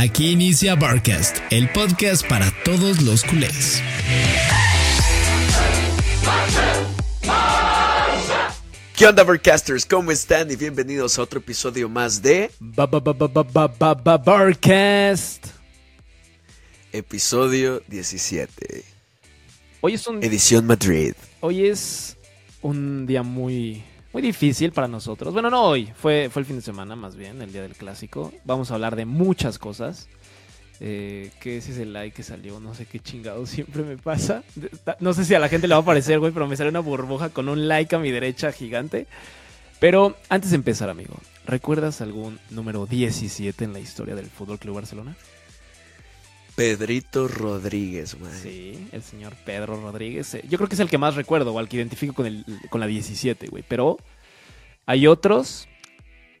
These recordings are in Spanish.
Aquí inicia Barcast, el podcast para todos los culés. ¿Qué onda, Barcasters? ¿Cómo están? Y bienvenidos a otro episodio más de Barcast. Episodio 17. Hoy es un Edición Madrid. Hoy es un día muy muy difícil para nosotros. Bueno, no hoy, fue, fue el fin de semana más bien, el día del clásico. Vamos a hablar de muchas cosas. Eh, ¿Qué es ese like que salió? No sé qué chingado siempre me pasa. No sé si a la gente le va a parecer, güey, pero me sale una burbuja con un like a mi derecha gigante. Pero antes de empezar, amigo, ¿recuerdas algún número 17 en la historia del Fútbol Club Barcelona? Pedrito Rodríguez, man. Sí, el señor Pedro Rodríguez. Eh, yo creo que es el que más recuerdo o al que identifico con, el, con la 17, güey. Pero hay otros.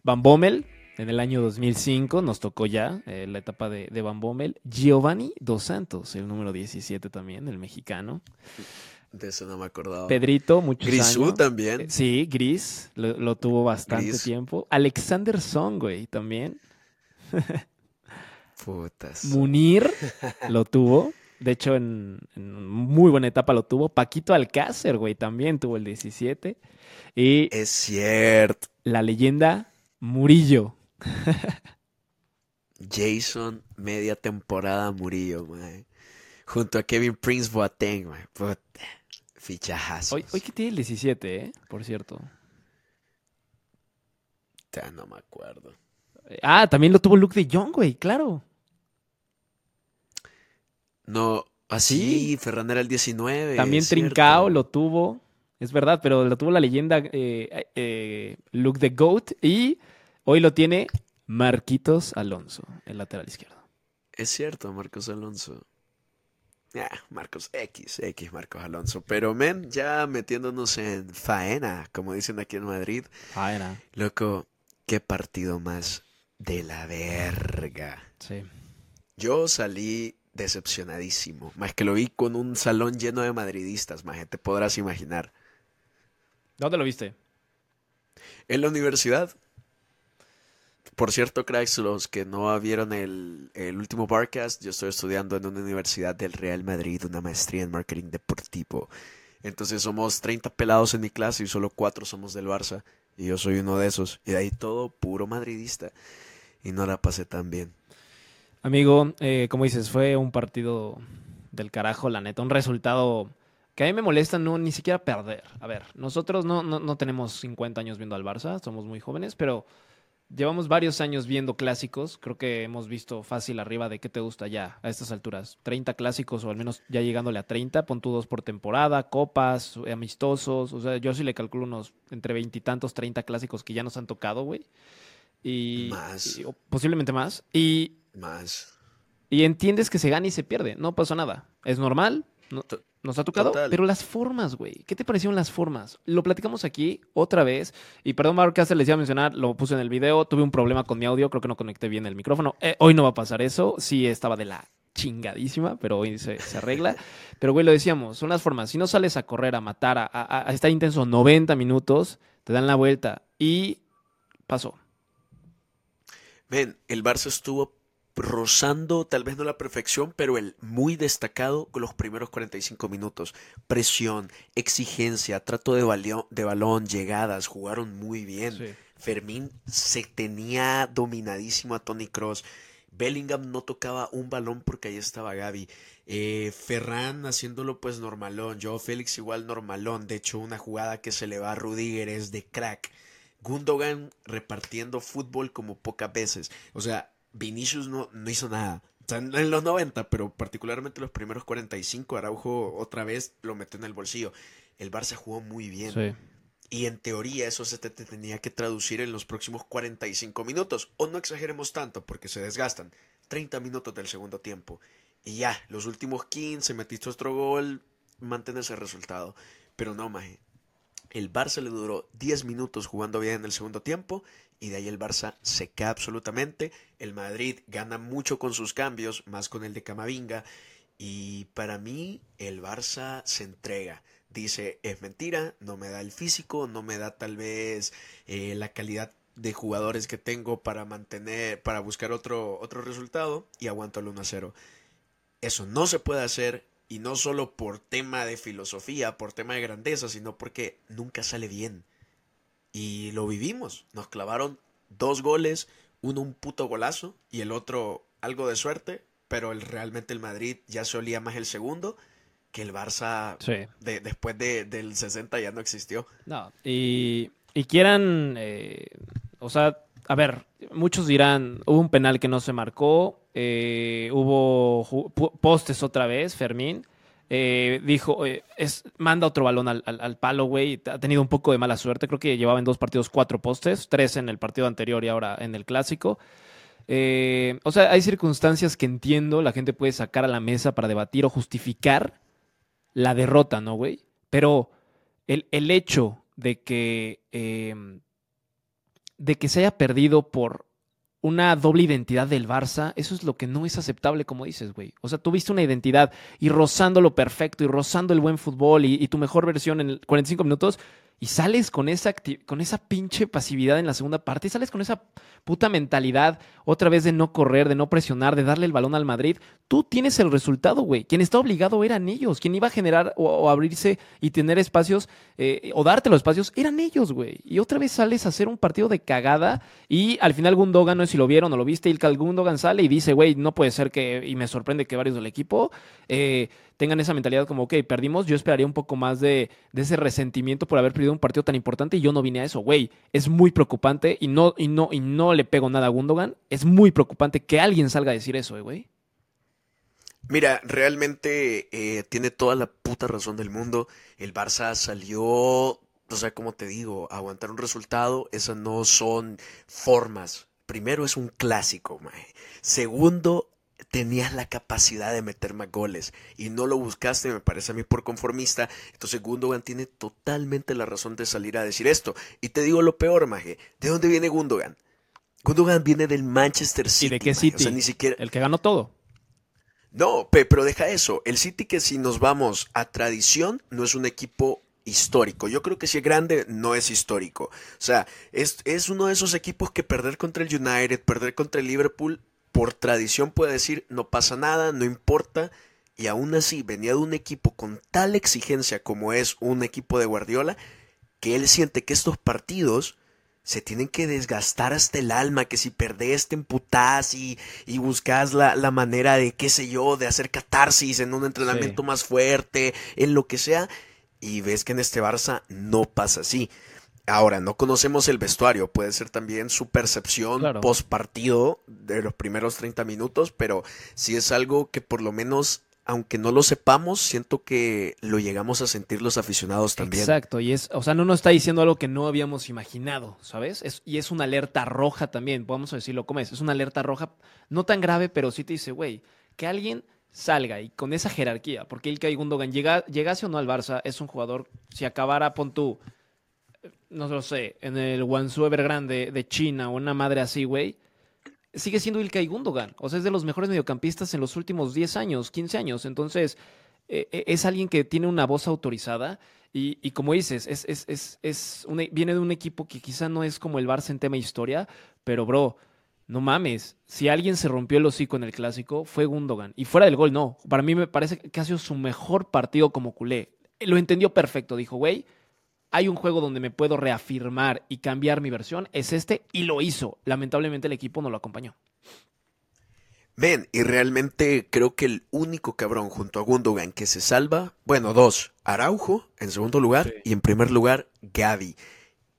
Van Bommel, en el año 2005, nos tocó ya eh, la etapa de, Van Bommel. Giovanni Dos Santos, el número 17 también, el mexicano. De eso no me acordaba. Pedrito, muchos Grisú también. Eh, sí, Gris, lo, tuvo bastante tiempo. Alexander Song, güey, también. Munir lo tuvo. De hecho, en, muy buena etapa lo tuvo. Paquito Alcácer, güey, también tuvo el 17. Y es cierto. La leyenda Murillo. Jason, media temporada Murillo, güey. Junto a Kevin Prince Boateng, güey. Fichajazo. Hoy, hoy que tiene el 17, ¿eh? Por cierto. Ya no me acuerdo. Ah, también lo tuvo Luke de Jong, güey, claro. No, así, ¿Ah, Ferran era el 19. También Trincao lo tuvo, es verdad, pero lo tuvo la leyenda eh, eh, Luke the Goat y hoy lo tiene Marquitos Alonso, el lateral izquierdo. Es cierto, Marcos Alonso. Ah, Marcos X, X Marcos Alonso. Pero, men, ya metiéndonos en faena, como dicen aquí en Madrid. Faena. Loco, qué partido más de la verga. Sí. Yo salí decepcionadísimo. Más que lo vi con un salón lleno de madridistas, más te podrás imaginar. ¿Dónde lo viste? En la universidad. Por cierto, cracks, los que no vieron el, el, último Barcast, yo estoy estudiando en una universidad del Real Madrid, una maestría en marketing deportivo. Entonces somos 30 pelados en mi clase y solo 4 somos del Barça. Y yo soy uno de esos. Y de ahí todo puro madridista. Y no la pasé tan bien. Amigo, eh, como dices, fue un partido del carajo, la neta. Un resultado que a mí me molesta no ni siquiera perder. A ver, nosotros no, no, no tenemos 50 años viendo al Barça, somos muy jóvenes, pero llevamos varios años viendo clásicos. Creo que hemos visto fácil arriba de qué te gusta ya a estas alturas. 30 clásicos o al menos ya llegándole a 30. Pon tú dos por temporada, copas, amistosos. O sea, yo sí le calculo unos entre veintitantos, 30 clásicos que ya nos han tocado, güey. Y, más. posiblemente más. Y más. Y entiendes que se gana y se pierde. No pasó nada. Es normal. nos ha tocado. Pero las formas, güey. ¿Qué te parecieron las formas? Lo platicamos aquí otra vez. Y perdón, Mark les iba a mencionar. Lo puse en el video. Tuve un problema con mi audio. Creo que no conecté bien el micrófono. Eh, hoy no va a pasar eso. Sí, estaba de la chingadísima, pero hoy se, arregla. Pero, güey, lo decíamos, son las formas. Si no sales a correr, a matar, a, a, estar intenso 90 minutos, te dan la vuelta. Y pasó. Ven, el Barça estuvo rozando tal vez no la perfección, pero el muy destacado con los primeros 45 minutos. Presión, exigencia, trato de, de balón, llegadas, jugaron muy bien. Fermín se tenía dominadísimo a Tony Cross. Bellingham no tocaba un balón porque ahí estaba Gaby. Eh, Ferran haciéndolo pues normalón. Yo Félix igual normalón. De hecho, una jugada que se le va a Rudiger es de crack. Gundogan repartiendo fútbol como pocas veces. O sea, Vinicius no, no hizo nada. en los 90, pero particularmente los primeros 45, Araujo otra vez lo metió en el bolsillo. El Barça jugó muy bien. Y en teoría eso se te, tenía que traducir en los próximos 45 minutos. O no exageremos tanto porque se desgastan. 30 minutos del segundo tiempo. Y ya, los últimos 15, metiste otro gol, mantén ese resultado. Pero no, maje. El Barça le duró 10 minutos jugando bien en el segundo tiempo y de ahí el Barça se cae absolutamente. El Madrid gana mucho con sus cambios, más con el de Camavinga. Y para mí el Barça se entrega. Dice, es mentira, no me da el físico, no me da tal vez eh, la calidad de jugadores que tengo para mantener, para buscar otro, otro resultado y aguanto el 1 a 0. Eso no se puede hacer y no solo por tema de filosofía, por tema de grandeza, sino porque nunca sale bien. Y lo vivimos. Nos clavaron dos goles, uno un puto golazo y el otro algo de suerte, pero el, realmente el Madrid ya se olía más el segundo que el Barça de, después de, del 60 ya no existió. No, y, y quieran, eh, o sea, a ver, muchos dirán, hubo un penal que no se marcó, eh, hubo postes otra vez, Fermín. Eh, dijo, es, manda otro balón al, al, palo, güey. Ha tenido un poco de mala suerte. Creo que llevaba en dos partidos cuatro postes, tres en el partido anterior y ahora en el clásico. o sea, hay circunstancias que entiendo, la gente puede sacar a la mesa para debatir o justificar la derrota, ¿no, güey? Pero el, el hecho de que, de que se haya perdido por una doble identidad del Barça, eso es lo que no es aceptable, como dices, güey. O sea, tuviste una identidad y rozando lo perfecto y rozando el buen fútbol y, y tu mejor versión en 45 minutos y sales con esa, con esa pinche pasividad en la segunda parte y sales con esa puta mentalidad otra vez de no correr, de no presionar, de darle el balón al Madrid, tú tienes el resultado, güey. Quien está obligado eran ellos. Quien iba a generar o, abrirse y tener espacios eh, o darte los espacios eran ellos, güey. Y otra vez sales a hacer un partido de cagada y al final Gundogan, no sé si lo vieron o lo viste, Ilkal Gundogan sale y dice, güey, no puede ser que, y me sorprende que varios del equipo, eh, tengan esa mentalidad como, ok, perdimos, yo esperaría un poco más de, ese resentimiento por haber perdido un partido tan importante y yo no vine a eso, güey. Es muy preocupante y no, y no, y no le pego nada a Gundogan. Es muy preocupante que alguien salga a decir eso, eh, güey. Mira, realmente eh, tiene toda la puta razón del mundo. El Barça salió, o sea, como te digo, aguantar un resultado, esas no son formas. Primero es un clásico, mae. Segundo, tenías la capacidad de meter más goles y no lo buscaste, me parece a mí por conformista. Entonces Gundogan tiene totalmente la razón de salir a decir esto. Y te digo lo peor, Maje, ¿de dónde viene Gundogan? Gundogan viene del Manchester City. ¿Y de qué City? ni siquiera... El que ganó todo. No, pero deja eso. El City que si nos vamos a tradición no es un equipo histórico. Yo creo que si es grande, no es histórico. O sea, es, es uno de esos equipos que perder contra el United, perder contra el Liverpool, por tradición puede decir no pasa nada, no importa, y aún así venía de un equipo con tal exigencia como es un equipo de Guardiola, que él siente que estos partidos se tienen que desgastar hasta el alma, que si perdés te emputás y, y buscas la, manera de, qué sé yo, de hacer catarsis en un entrenamiento más fuerte, en lo que sea, y ves que en este Barça no pasa así. Ahora, no conocemos el vestuario, puede ser también su percepción post partido de los primeros 30 minutos, pero si es algo que por lo menos, aunque no lo sepamos, siento que lo llegamos a sentir los aficionados también. Exacto, y es, o sea, no nos está diciendo algo que no habíamos imaginado, ¿sabes? Es, y es una alerta roja también, podemos decirlo como es, es una alerta roja, no tan grave, pero sí te dice, güey, que alguien salga y con esa jerarquía, porque el Gundogan llega, llegase o no al Barça, es un jugador, si acabara, pon tú no lo sé, en el Guangzhou Evergrande de China o una madre así, güey, sigue siendo Ilkay Gundogan. O sea, es de los mejores mediocampistas en los últimos 10 años, 15 años. Entonces, eh, eh, es alguien que tiene una voz autorizada. Y, como dices, es, es, es, viene de un equipo que quizá no es como el Barça en tema historia, pero bro, no mames, si alguien se rompió el hocico en el clásico, fue Gundogan. Y fuera del gol, no. Para mí me parece que ha sido su mejor partido como culé. Lo entendió perfecto. Dijo, güey, hay un juego donde me puedo reafirmar y cambiar mi versión, es este, y lo hizo. Lamentablemente el equipo no lo acompañó. Ven, y realmente creo que el único cabrón junto a Gundogan que se salva, bueno, dos, Araujo en segundo lugar y en primer lugar Gaby.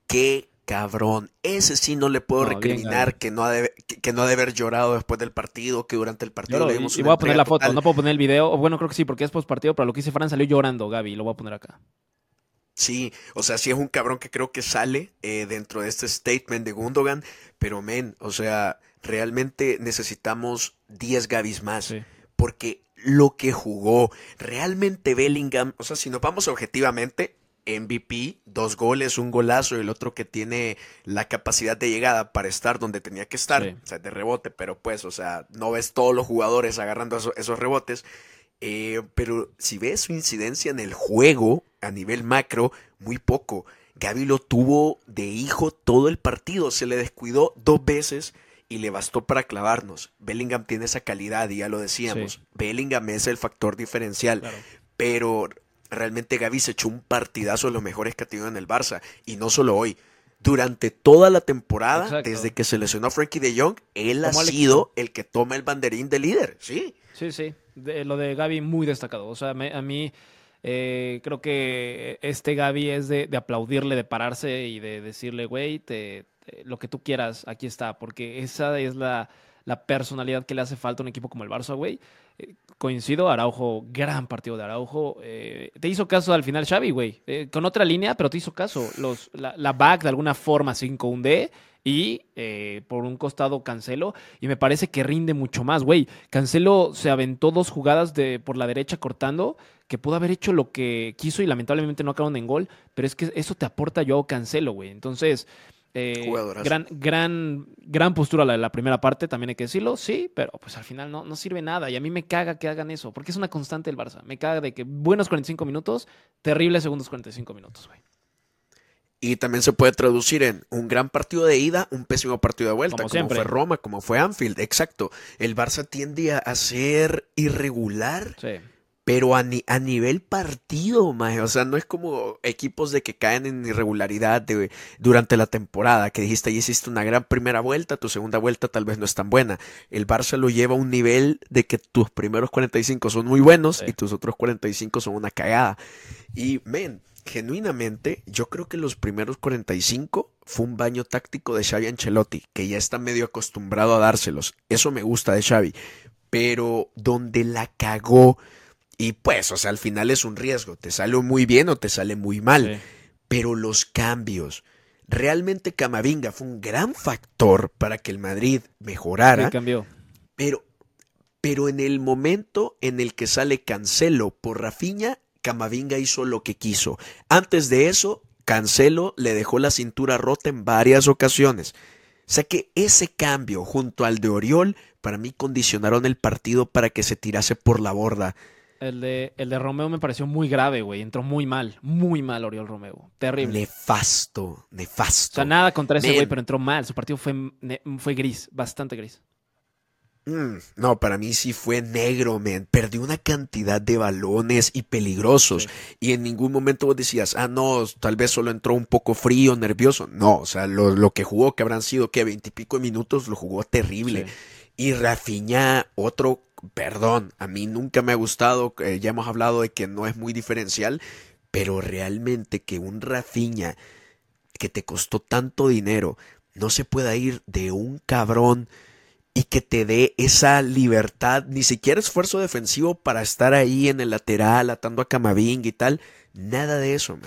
Qué cabrón. Ese sí no le puedo recriminar que no, ha de, que, no ha de haber llorado después del partido, que durante el partido le dimos y, voy a poner la foto, no puedo poner el video. Bueno, creo que sí, porque es post partido, pero lo que hice Fran salió llorando, Gaby, lo voy a poner acá. Sí, o sea, sí es un cabrón que creo que sale eh, dentro de este statement de Gundogan, pero men, o sea, realmente necesitamos 10 Gavis más. Porque lo que jugó, realmente Bellingham, o sea, si nos vamos objetivamente, MVP, dos goles, un golazo y el otro que tiene la capacidad de llegada para estar donde tenía que estar, o sea, de rebote, pero pues, o sea, no ves todos los jugadores agarrando esos rebotes. Eh, pero si ves su incidencia en el juego a nivel macro, muy poco. Gaby lo tuvo de hijo todo el partido, se le descuidó dos veces y le bastó para clavarnos. Bellingham tiene esa calidad y ya lo decíamos. Bellingham es el factor diferencial, pero realmente Gaby se echó un partidazo de los mejores que ha tenido en el Barça y no solo hoy. Durante toda la temporada, desde que se lesionó a Frankie de Jong, él ha sido el que toma el banderín de líder, sí. Sí, sí. lo de Gaby muy destacado. O sea, a mí eh, creo que este Gaby es de, aplaudirle, de pararse y de decirle, güey, te, lo que tú quieras, aquí está, porque esa es la, personalidad que le hace falta a un equipo como el Barça, güey. Eh, coincido, Araujo, gran partido de Araujo. Eh, te hizo caso al final Xavi, güey. con otra línea, pero te hizo caso. Los, la, la back de alguna forma 5-1D y por un costado Cancelo y me parece que rinde mucho más, güey. Cancelo se aventó dos jugadas de por la derecha cortando que pudo haber hecho lo que quiso y lamentablemente no acabaron en gol, pero es que eso te aporta yo Cancelo, güey. Entonces, eh, gran, gran, gran postura la de la primera parte, también hay que decirlo, sí, pero pues al final no, no sirve nada y a mí me caga que hagan eso, porque es una constante el Barça. Me caga de que buenos 45 minutos, terribles segundos 45 minutos, güey. Y también se puede traducir en un gran partido de ida, un pésimo partido de vuelta, como, fue Roma, como fue Anfield. Exacto. El Barça tiende a ser irregular. Sí pero a, a nivel partido, maje, o sea, no es como equipos de que caen en irregularidad durante la temporada, que dijiste, ya hiciste una gran primera vuelta, tu segunda vuelta tal vez no es tan buena. El Barça lo lleva a un nivel de que tus primeros 45 son muy buenos y tus otros 45 son una cagada. Y, men, genuinamente, yo creo que los primeros 45 fue un baño táctico de Xavi Ancelotti, que ya está medio acostumbrado a dárselos. Eso me gusta de Xavi. Pero donde la cagó y pues, o sea, al final es un riesgo. Te sale muy bien o te sale muy mal. Pero los cambios. Realmente Camavinga fue un gran factor para que el Madrid mejorara. cambió. Pero, pero en el momento en el que sale Cancelo por Rafiña, Camavinga hizo lo que quiso. Antes de eso, Cancelo le dejó la cintura rota en varias ocasiones. O sea que ese cambio junto al de Oriol, para mí condicionaron el partido para que se tirase por la borda. El de, el de Romeo me pareció muy grave, güey. Entró muy mal, muy mal Oriol Romeo. Terrible. Nefasto, nefasto. O sea, nada contra ese güey, pero entró mal. Su partido fue, fue gris, bastante gris. Mm, no, para mí sí fue negro, man. Perdió una cantidad de balones y peligrosos. Y en ningún momento vos decías, ah, no, tal vez solo entró un poco frío, nervioso. No, o sea, lo, que jugó, que habrán sido, que veintipico minutos, lo jugó terrible. Y Rafinha, otro perdón, a mí nunca me ha gustado, eh, ya hemos hablado de que no es muy diferencial, pero realmente que un Rafiña que te costó tanto dinero no se pueda ir de un cabrón y que te dé esa libertad, ni siquiera esfuerzo defensivo para estar ahí en el lateral atando a Camavinga y tal, nada de eso, O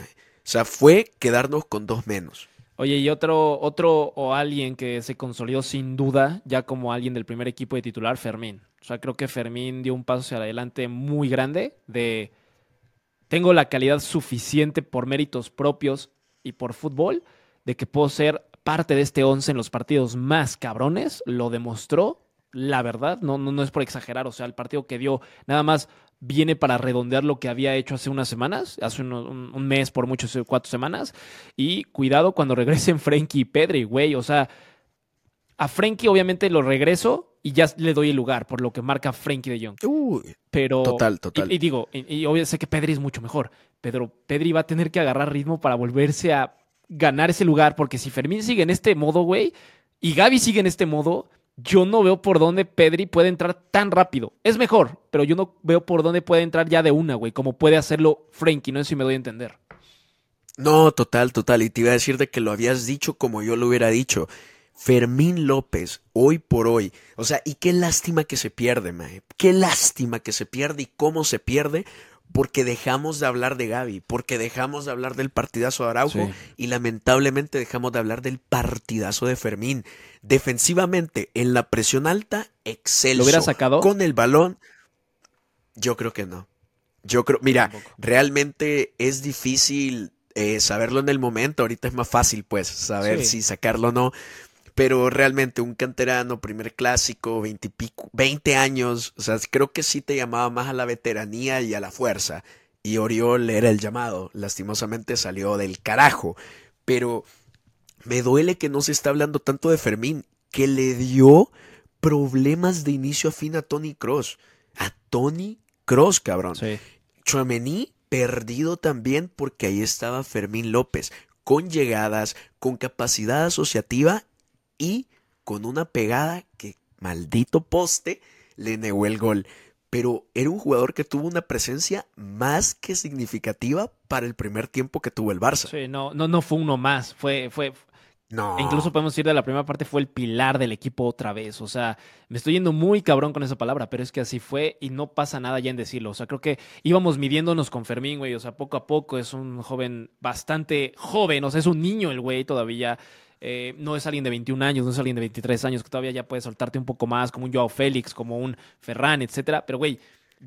sea, fue quedarnos con dos menos. Oye, y otro, otro o alguien que se consolidó sin duda, ya como alguien del primer equipo de titular, Fermín. O sea, creo que Fermín dio un paso hacia adelante muy grande de tengo la calidad suficiente por méritos propios y por fútbol de que puedo ser parte de este once en los partidos más cabrones. Lo demostró, la verdad, no, no, no es por exagerar. O sea, el partido que dio nada más viene para redondear lo que había hecho hace unas semanas, hace un, mes por muchos, cuatro semanas. Y cuidado cuando regresen Frenkie y Pedri, güey. O sea, a Frenkie obviamente lo regreso y ya le doy el lugar por lo que marca Frankie de Jong. pero total, total. Y, digo, y, obviamente sé que Pedri es mucho mejor, pero Pedri va a tener que agarrar ritmo para volverse a ganar ese lugar, porque si Fermín sigue en este modo, güey, y Gaby sigue en este modo, yo no veo por dónde Pedri puede entrar tan rápido. Es mejor, pero yo no veo por dónde puede entrar ya de una, güey, como puede hacerlo Frankie, no sé si me doy a entender. No, total, total. Y te iba a decir de que lo habías dicho como yo lo hubiera dicho. Fermín López, hoy por hoy. O sea, y qué lástima que se pierde, mae. Qué lástima que se pierde y cómo se pierde. Porque dejamos de hablar de Gaby, porque dejamos de hablar del partidazo de Araujo y lamentablemente dejamos de hablar del partidazo de Fermín. Defensivamente, en la presión alta, excelso. ¿Lo hubiera sacado? Con el balón, yo creo que no. Yo creo, mira, realmente es difícil eh, saberlo en el momento. Ahorita es más fácil, pues, saber si sacarlo o no pero realmente un canterano, primer clásico, 20, pico, 20 años, o sea, creo que sí te llamaba más a la veteranía y a la fuerza. Y Oriol era el llamado, lastimosamente salió del carajo. pero me duele que no se está hablando tanto de Fermín, que le dio problemas de inicio a fin a Tony Cross. A Tony Cross, cabrón. Sí. Chouameni perdido también porque ahí estaba Fermín López, con llegadas, con capacidad asociativa y con una pegada que maldito poste le negó el gol. Pero era un jugador que tuvo una presencia más que significativa para el primer tiempo que tuvo el Barça. Sí, no, no, no fue uno más. Fue, fue, No. E incluso podemos decir de la primera parte fue el pilar del equipo otra vez. O sea, me estoy yendo muy cabrón con esa palabra, pero es que así fue y no pasa nada ya en decirlo. O sea, creo que íbamos midiéndonos con Fermín, güey. O sea, poco a poco es un joven bastante joven. O sea, es un niño el güey todavía. Eh, no es alguien de 21 años, no es alguien de 23 años que todavía ya puede soltarte un poco más, como un Joao Félix, como un Ferran, etcétera. Pero, güey,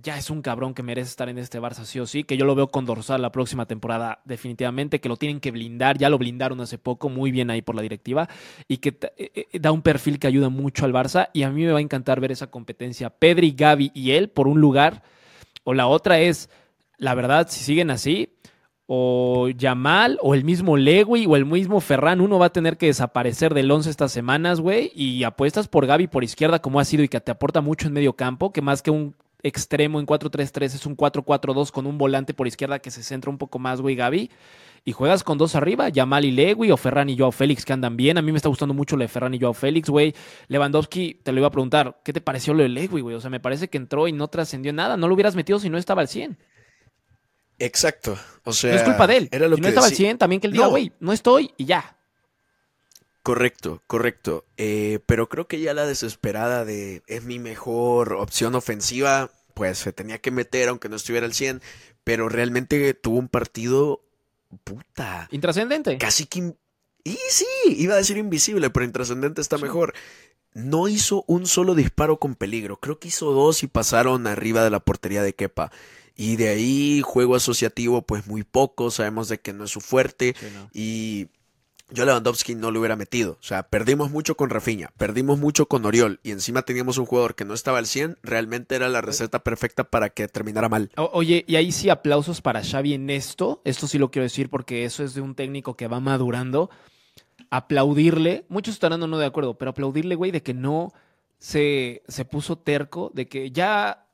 ya es un cabrón que merece estar en este Barça sí o sí, que yo lo veo con dorsal la próxima temporada definitivamente, que lo tienen que blindar, ya lo blindaron hace poco, muy bien ahí por la directiva, y que eh, eh, da un perfil que ayuda mucho al Barça, y a mí me va a encantar ver esa competencia, Pedri, Gaby y él por un lugar, o la otra es, la verdad, si siguen así, o Yamal, o el mismo Lewy, o el mismo Ferran, uno va a tener que desaparecer del 11 estas semanas, güey, y apuestas por Gaby por izquierda como ha sido y que te aporta mucho en medio campo, que más que un extremo en 4-3-3 es un 4-4-2 con un volante por izquierda que se centra un poco más, güey, Gaby. Y juegas con dos arriba, Yamal y Lewy o Ferran y Joao Félix que andan bien. A mí me está gustando mucho lo de Ferran y Joao Félix, güey. Lewandowski, te lo iba a preguntar, ¿qué te pareció lo de Lewy, güey? O sea, me parece que entró y no trascendió nada. No lo hubieras metido si no estaba al 100. Exacto. O sea, no es culpa de él. Era lo si que no estaba al decía. 100, también que él diga, güey, no estoy y ya. Correcto, correcto. Eh, pero creo que ya la desesperada de es mi mejor opción ofensiva, pues se tenía que meter aunque no estuviera al 100, pero realmente tuvo un partido puta, Intrascendente. casi que... Y sí, iba a decir invisible, pero intrascendente está mejor. No hizo un solo disparo con peligro, creo que hizo dos y pasaron arriba de la portería de Kepa. Y de ahí juego asociativo pues muy poco, sabemos de que no es su fuerte. Sí, no. Y yo a Lewandowski no lo hubiera metido. O sea, perdimos mucho con Rafinha, perdimos mucho con Oriol y encima teníamos un jugador que no estaba al 100. Realmente era la receta perfecta para que terminara mal. O- Oye, y ahí sí aplausos para Xavi en esto. Esto sí lo quiero decir porque eso es de un técnico que va madurando. Aplaudirle, muchos estarán o no de acuerdo, pero aplaudirle, güey, de que no se, se puso terco, de que ya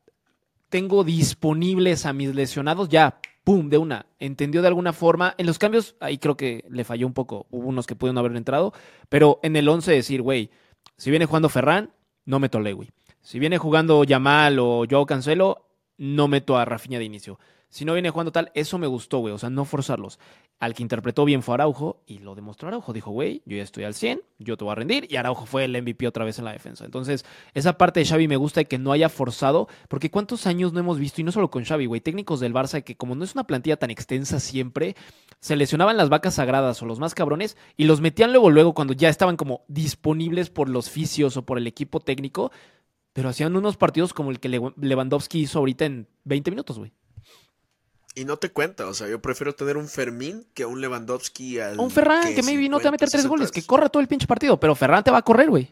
tengo disponibles a mis lesionados, ya, pum, de una. Entendió de alguna forma. En los cambios, ahí creo que le falló un poco. Hubo unos que pudieron haber entrado, pero en el 11 decir, güey, si viene jugando Ferran, no meto a Lewy. Si viene jugando Yamal o Joao Cancelo, no meto a Rafinha de inicio. Si no viene jugando tal, eso me gustó, güey. O sea, no forzarlos. Al que interpretó bien fue Araujo y lo demostró Araujo. Dijo, güey, yo ya estoy al 100, yo te voy a rendir. Y Araujo fue el MVP otra vez en la defensa. Entonces, esa parte de Xavi me gusta y que no haya forzado, porque cuántos años no hemos visto, y no solo con Xavi, güey, técnicos del Barça que como no es una plantilla tan extensa siempre, se lesionaban las vacas sagradas o los más cabrones y los metían luego, luego cuando ya estaban como disponibles por los fisios o por el equipo técnico, pero hacían unos partidos como el que Lew- Lewandowski hizo ahorita en 20 minutos, güey. Y no te cuenta, o sea, yo prefiero tener un Fermín que un Lewandowski al. Un Ferran que, que maybe no te va a meter 50, tres goles, 60. que corra todo el pinche partido, pero Ferran te va a correr, güey.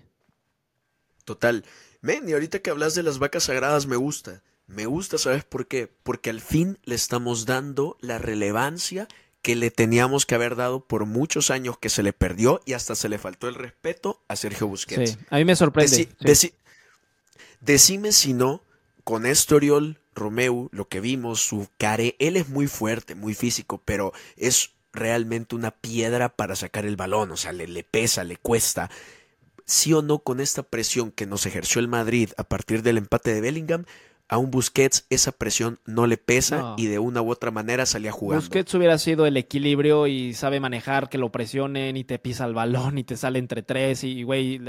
Total. Men, y ahorita que hablas de las vacas sagradas me gusta. Me gusta, ¿sabes por qué? Porque al fin le estamos dando la relevancia que le teníamos que haber dado por muchos años que se le perdió y hasta se le faltó el respeto a Sergio Busquets. Sí, a mí me sorprende. Deci- sí. deci- decime si no, con este Oriol Romeu, lo que vimos, su care, él es muy fuerte, muy físico, pero es realmente una piedra para sacar el balón, o sea, le, le pesa, le cuesta. Sí o no, con esta presión que nos ejerció el Madrid a partir del empate de Bellingham, a un Busquets esa presión no le pesa No. y de una u otra manera salía jugando. Busquets hubiera sido el equilibrio y sabe manejar que lo presionen y te pisa el balón y te sale entre tres y, güey,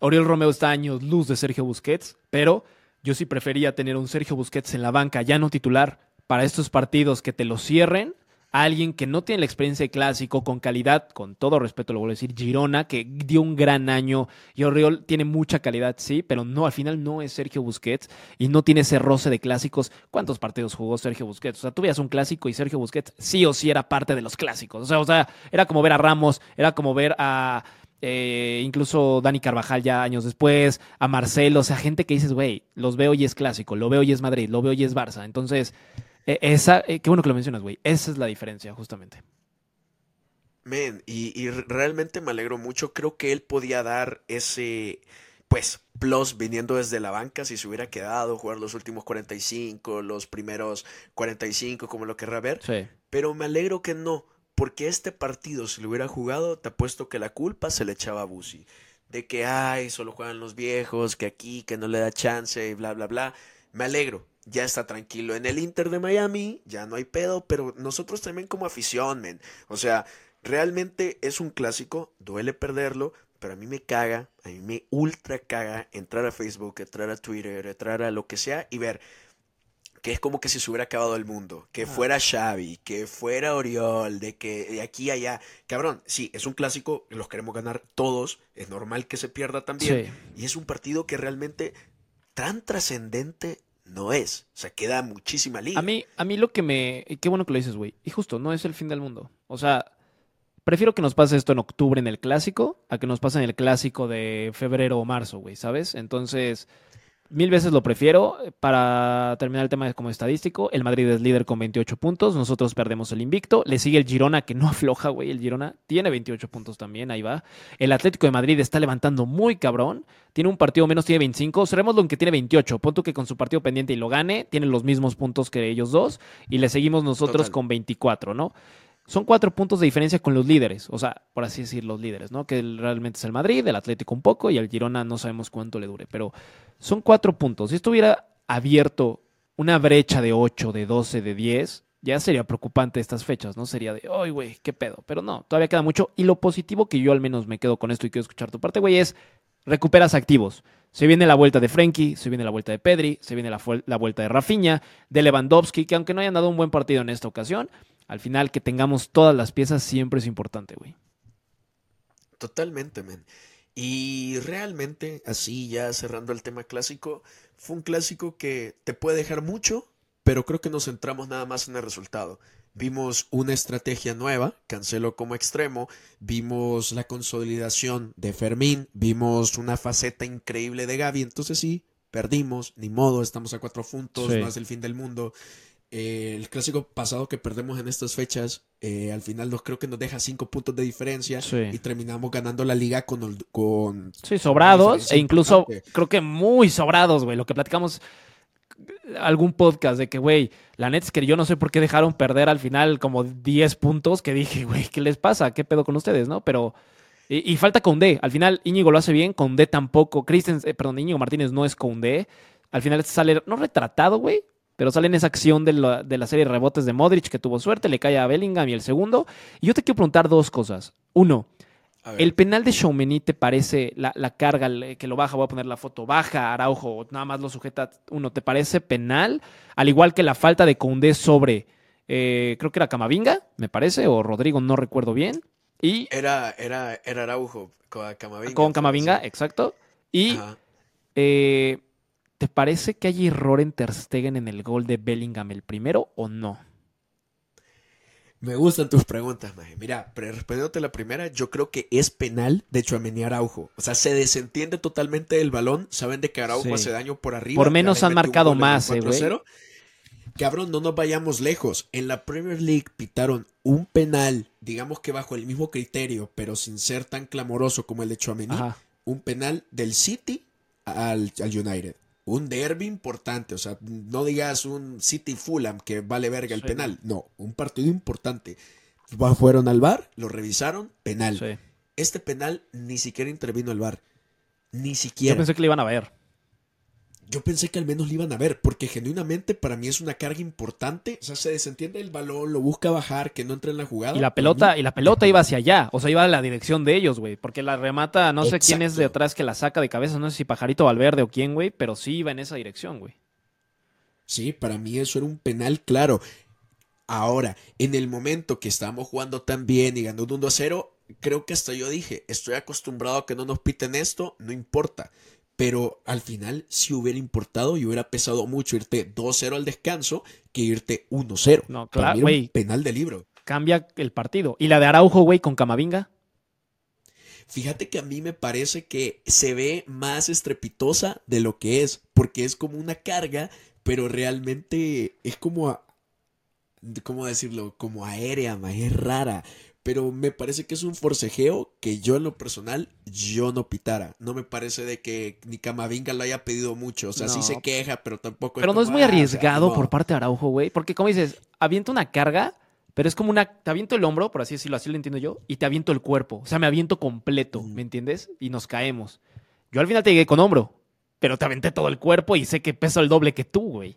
Oriol Romeo está años luz de Sergio Busquets, pero yo sí prefería tener un Sergio Busquets en la banca, ya no titular, para estos partidos que te lo cierren, alguien que no tiene la experiencia de clásico, con calidad, con todo respeto lo vuelvo a decir, Girona, que dio un gran año, y Oriol tiene mucha calidad, sí, pero no, al final no es Sergio Busquets y no tiene ese roce de clásicos. ¿Cuántos partidos jugó Sergio Busquets? O sea, tú veías un clásico y Sergio Busquets sí o sí era parte de los clásicos. O sea, o sea era como ver a Ramos, era como ver a eh, incluso Dani Carvajal ya años después, a Marcelo, o sea, gente que dices, güey, los veo y es clásico, lo veo y es Madrid, lo veo y es Barça. Entonces, eh, esa, eh, qué bueno que lo mencionas, güey. Esa es la diferencia, justamente. Men, y, y realmente me alegro mucho. Creo que él podía dar ese, pues, plus viniendo desde la banca si se hubiera quedado, jugar los últimos 45, los primeros 45, como lo querrá ver. Sí. Pero me alegro que no, porque este partido, si lo hubiera jugado, te apuesto que la culpa se le echaba a Busi. De que, ay, solo juegan los viejos, que aquí, que no le da chance, y bla, bla, bla. Me alegro, ya está tranquilo en el Inter de Miami, ya no hay pedo, pero nosotros también como afición, men. O sea, realmente es un clásico, duele perderlo, pero a mí me caga, a mí me ultra caga entrar a Facebook, entrar a Twitter, entrar a lo que sea y ver que es como que si se hubiera acabado el mundo, que fuera Xavi, que fuera Oriol, de que de aquí a allá, cabrón, sí, es un clásico, los queremos ganar todos, es normal que se pierda también, Sí. y es un partido que realmente tan trascendente no es, o sea, queda muchísima liga. A mí, a mí lo que me. y Qué bueno que lo dices, güey. Y justo, no es el fin del mundo. O sea, prefiero que nos pase esto en octubre en el clásico a que nos pase en el clásico de febrero o marzo, güey, ¿sabes? Entonces, mil veces lo prefiero. Para terminar el tema como estadístico, el Madrid es líder con 28 puntos. Nosotros perdemos el invicto. Le sigue el Girona, que no afloja, güey. El Girona tiene 28 puntos también, ahí va. El Atlético de Madrid está levantando muy cabrón. Tiene un partido menos, tiene 25. Cerrémoslo en que tiene 28. Punto que con su partido pendiente y lo gane, tiene los mismos puntos que ellos dos. Y le seguimos nosotros Total. con 24, ¿no? Son cuatro puntos de diferencia con los líderes. O sea, por así decir, los líderes, ¿no? Que realmente es el Madrid, el Atlético un poco y el Girona no sabemos cuánto le dure. Pero son cuatro puntos. Si esto hubiera abierto una brecha de 8, de 12, de 10, ya sería preocupante estas fechas, ¿no? Sería de, ay, güey, qué pedo. Pero no, todavía queda mucho. Y lo positivo que yo al menos me quedo con esto y quiero escuchar tu parte, güey, es recuperas activos. Se viene la vuelta de Frenkie, se viene la vuelta de Pedri, se viene la vuelta de Rafinha, de Lewandowski, que aunque no hayan dado un buen partido en esta ocasión, al final que tengamos todas las piezas siempre es importante, güey. Totalmente, men. Y realmente, así ya cerrando el tema clásico, fue un clásico que te puede dejar mucho, pero creo que nos centramos nada más en el resultado. Vimos una estrategia nueva, Cancelo como extremo, vimos la consolidación de Fermín, vimos una faceta increíble de Gaby, entonces sí, perdimos, ni modo, estamos a cuatro puntos, Sí. no es el fin del mundo. Eh, el clásico pasado que perdemos en estas fechas, eh, al final nos creo que nos deja cinco puntos de diferencia Sí. y terminamos ganando la liga con, ol- con Sí, sobrados e incluso importante. creo que muy sobrados, güey. Lo que platicamos algún podcast de que, güey, la neta es que yo no sé por qué dejaron perder al final como 10 puntos que dije, güey, ¿qué les pasa? ¿Qué pedo con ustedes, no? Pero y, y falta Conde. Al final Íñigo lo hace bien, Conde tampoco. Christensen, eh, perdón, Íñigo Martínez no es Conde. Al final sale no retratado, güey, pero sale en esa acción de la, de la serie de rebotes de Modric que tuvo suerte, le cae a Bellingham y el segundo. Y yo te quiero preguntar dos cosas. Uno, ¿El penal de Chaumeni te parece la, la carga el- que lo baja? Voy a poner la foto baja, Araujo, o nada más lo sujeta uno. ¿Te parece penal? Al igual que la falta de Koundé sobre, eh, creo que era Camavinga, me parece, o Rodrigo, no recuerdo bien. Y era, era, era Araujo con Camavinga. con Camavinga, exacto. Y eh, ¿te parece que hay error en Ter Stegen en el gol de Bellingham el primero o no? Me gustan tus preguntas, Maje. Mira, pero respondiéndote la primera, yo creo que es penal de Chuamení Araujo. O sea, se desentiende totalmente del balón. Saben de que Araujo Sí. hace daño por arriba. Por menos han marcado más, eh, güey. 4-0. Cabrón, no nos vayamos lejos. En la Premier League pitaron un penal, digamos que bajo el mismo criterio, pero sin ser tan clamoroso como el de Chuamení. Un penal del City al, al United. Un derby importante, o sea, no digas un City Fulham que vale verga el Sí. penal. No, un partido importante. Fueron al bar, lo revisaron, penal. Sí. Este penal ni siquiera intervino el bar. Ni Yo siquiera. pensé que le iban a ver. Yo pensé que al menos lo iban a ver, porque genuinamente para mí es una carga importante. O sea, se desentiende el balón, lo busca bajar, que no entre en la jugada. Y la mí, pelota, y la pelota iba hacia allá, o sea, iba a la dirección de ellos, güey, porque la remata, no sé quién es de atrás que la saca de cabeza, no sé si Pajarito Valverde o quién, güey, pero sí iba en esa dirección, güey. Sí, para mí eso era un penal claro. Ahora, en el momento que estábamos jugando tan bien y ganando un 1 a 0, creo que hasta yo dije, estoy acostumbrado a que no nos piten esto, no importa. Pero al final sí hubiera importado y hubiera pesado mucho irte 2-0 al descanso que irte 1-0. No, claro, güey. penal de libro. Cambia el partido. Y la de Araujo, güey, con Camavinga. Fíjate que a mí me parece que se ve más estrepitosa de lo que es, porque es como una carga, pero realmente es como, a- ¿cómo decirlo? Como aérea, más es rara, pero me parece que es un forcejeo que yo en lo personal, yo no pitara. No me parece de que ni Camavinga lo haya pedido mucho. O sea, sí se queja, pero tampoco... Pero no es muy "Ah, o sea, arriesgado no". por parte de Araujo, güey. Porque, como dices, aviento una carga, pero es como una. Te aviento el hombro, por así decirlo, así lo entiendo yo, y te aviento el cuerpo. O sea, me aviento completo, Mm. ¿me entiendes? Y nos caemos. Yo al final te llegué con hombro, pero te aventé todo el cuerpo y sé que peso el doble que tú, güey.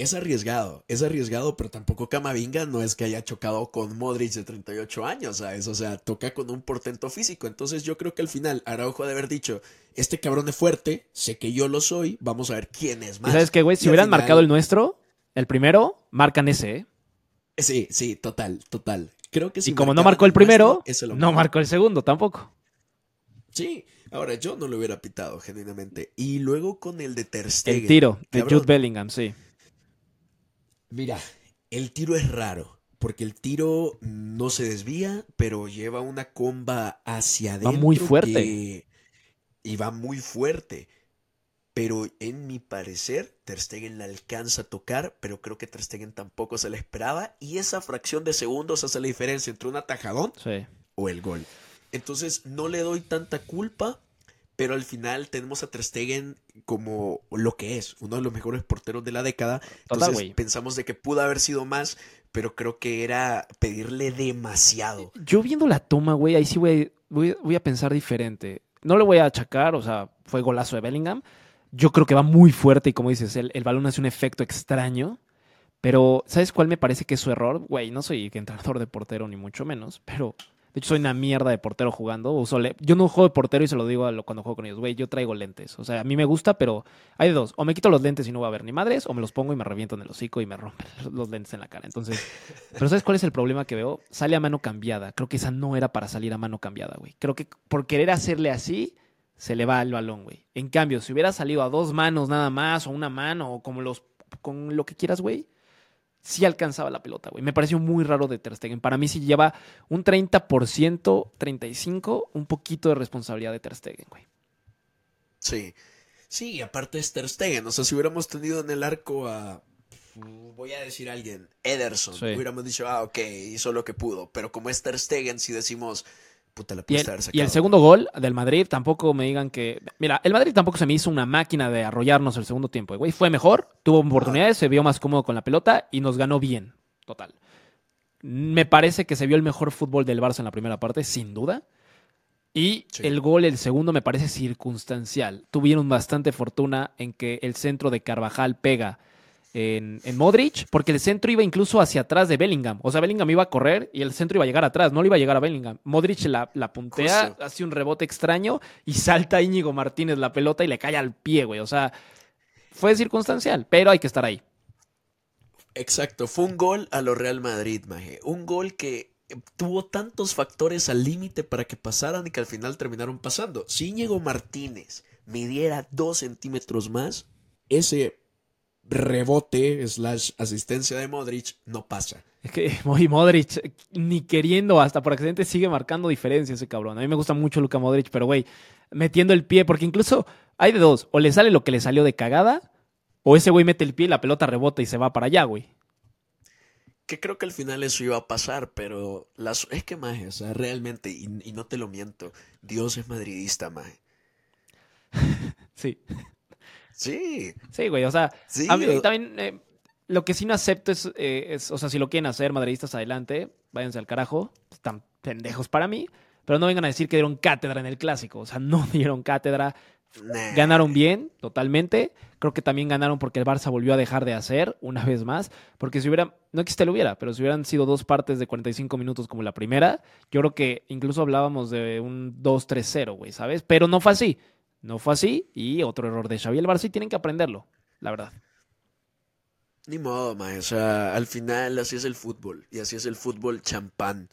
Es arriesgado, es arriesgado, pero tampoco Camavinga no es que haya chocado con Modric de 38 años, ¿sabes? O sea, toca con un portento físico. Entonces yo creo que al final Araujo ha de haber dicho, este cabrón es fuerte, sé que yo lo soy, vamos a ver quién es ¿Y más. sabes qué, güey? Si hubieran final- marcado el nuestro, el primero, marcan ese, ¿eh? Sí, sí, total, total. Creo que si y como no marcó el primero, nuestro, no marcó el segundo tampoco. Sí, ahora yo no lo hubiera pitado, genuinamente. Y luego con el de Ter Stegen. El tiro de Jude Bellingham, sí. Mira, el tiro es raro, porque el tiro no se desvía, pero lleva una comba hacia adentro. muy fuerte. que- Y va muy fuerte. Pero en mi parecer, Ter Stegen la alcanza a tocar, pero creo que Ter Stegen tampoco se la esperaba. Y esa fracción de segundos hace la diferencia entre un atajadón Sí. o el gol. Entonces no le doy tanta culpa, pero al final tenemos a Ter Stegen como lo que es, uno de los mejores porteros de la década. Entonces pensamos de que pudo haber sido más, pero creo que era pedirle demasiado. Yo viendo la toma, güey, ahí sí voy, voy, voy a pensar diferente. No le voy a achacar, o sea, fue golazo de Bellingham. Yo creo que va muy fuerte y como dices, el, el balón hace un efecto extraño. Pero, ¿sabes cuál me parece que es su error? Güey, no soy entrenador de portero ni mucho menos, pero de hecho soy una mierda de portero jugando. Yo no juego de portero y se lo digo a lo- cuando juego con ellos. Güey, yo traigo lentes. O sea, a mí me gusta, pero hay de dos. O me quito los lentes y no voy a ver ni madres, o me los pongo y me reviento en el hocico y me rompen los lentes en la cara. Entonces, pero ¿sabes cuál es el problema que veo? Sale a mano cambiada. Creo que esa no era para salir a mano cambiada, güey. Creo que por querer hacerle así, se le va el balón, güey. En cambio, si hubiera salido a dos manos nada más, o una mano, o como los, con lo que quieras, güey, sí alcanzaba la pelota, güey. Me pareció muy raro de Ter Stegen. Para mí sí lleva un 30%, 35%, un poquito de responsabilidad de Ter Stegen, güey. Sí, sí, y aparte es Ter Stegen. O sea, si hubiéramos tenido en el arco a, voy a decir a alguien, Ederson, Sí. hubiéramos dicho, ah, ok, hizo lo que pudo. Pero como es Ter Stegen, si decimos, puta, Y el, y el segundo gol del Madrid tampoco me digan que. Mira, el Madrid tampoco se me hizo una máquina de arrollarnos el segundo tiempo. Güey, fue mejor, tuvo oportunidades, se vio más cómodo con la pelota y nos ganó bien. Total. Me parece que se vio el mejor fútbol del Barça en la primera parte, sin duda. Y Sí. el gol, el segundo, me parece circunstancial. Tuvieron bastante fortuna en que el centro de Carvajal pega en, en Modric, porque el centro iba incluso hacia atrás de Bellingham. O sea, Bellingham iba a correr y el centro iba a llegar atrás, no le iba a llegar a Bellingham. Modric la, la puntea, Justo. hace un rebote extraño y salta Íñigo Martínez la pelota y le cae al pie, güey. O sea, fue circunstancial, pero hay que estar ahí. Exacto, fue un gol a lo Real Madrid, maje. Un gol que tuvo tantos factores al límite para que pasaran y que al final terminaron pasando. Si Íñigo Martínez midiera dos centímetros más, ese rebote slash asistencia de Modric no pasa. Es que y Modric, ni queriendo, hasta por accidente, sigue marcando diferencia ese cabrón. A mí me gusta mucho Luka Modric, pero güey, metiendo el pie, porque incluso hay de dos, o le sale lo que le salió de cagada, o ese güey mete el pie y la pelota rebota y se va para allá, güey. Que creo que al final eso iba a pasar, pero las, es que, maje, o sea, realmente, y, y no te lo miento, Dios es madridista, maje. Sí. Sí, Sí, güey, o sea, sí. a mí o- también eh, lo que sí no acepto es, eh, es, o sea, si lo quieren hacer, madridistas, adelante, váyanse al carajo, están pendejos para mí, pero no vengan a decir que dieron cátedra en el clásico, o sea, no dieron cátedra, Nah. Ganaron bien, totalmente. Creo que también ganaron porque el Barça volvió a dejar de hacer una vez más. Porque si hubiera, no que este lo hubiera, pero si hubieran sido dos partes de 45 minutos como la primera, yo creo que incluso hablábamos de un 2-3-0, güey, ¿sabes? Pero no fue así. No fue así y otro error de Xavi. El Barça y tienen que aprenderlo, la verdad. Ni modo, mae. O sea, al final así es el fútbol. Y así es el fútbol champán.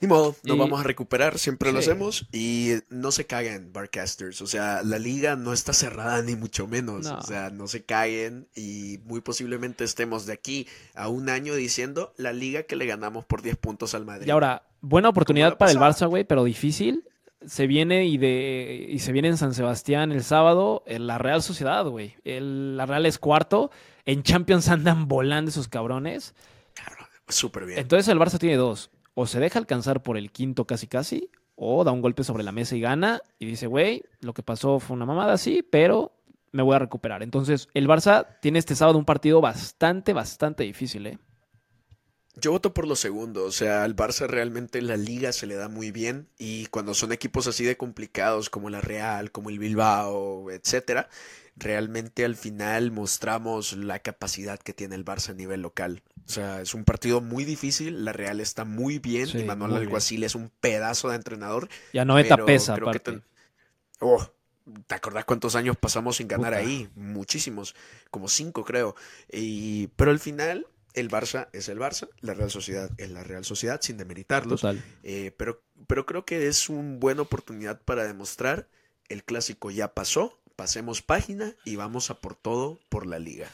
Ni modo, nos Y- vamos a recuperar, siempre lo hacemos. Y no se caguen, Barcasters. O sea, la liga no está cerrada ni mucho menos. No. O sea, no se caguen. Y muy posiblemente estemos de aquí a un año diciendo la liga que le ganamos por 10 puntos al Madrid. Y ahora, buena oportunidad para el. Barça, güey, pero difícil. Se viene y de y se viene en San Sebastián el sábado en la Real Sociedad, güey. El- La Real es cuarto. En Champions andan volando esos cabrones. Cabrón, súper bien. Entonces el Barça tiene dos. o se deja alcanzar por el quinto casi casi, o da un golpe sobre la mesa y gana y dice, güey, lo que pasó fue una mamada, sí, pero me voy a recuperar. Entonces, el Barça tiene este sábado un partido bastante, bastante difícil, ¿eh? Yo voto por lo segundo, o sea, al Barça realmente la liga se le da muy bien y cuando son equipos así de complicados como la Real, como el Bilbao, etcétera, realmente al final mostramos la capacidad que tiene el Barça a nivel local. O sea, es un partido muy difícil, la Real está muy bien Sí, y Manuel Alguacil es un pedazo de entrenador. Ya no pero pesa, creo que ten- Oh, ¿te acordás cuántos años pasamos sin ganar Puta. ahí? Muchísimos, como cinco creo. Y, pero al final el Barça es el Barça, la Real Sociedad es la Real Sociedad, sin demeritarlos. Total. Eh, pero, pero creo que es una buena oportunidad para demostrar el clásico ya pasó, pasemos página y vamos a por todo por la liga.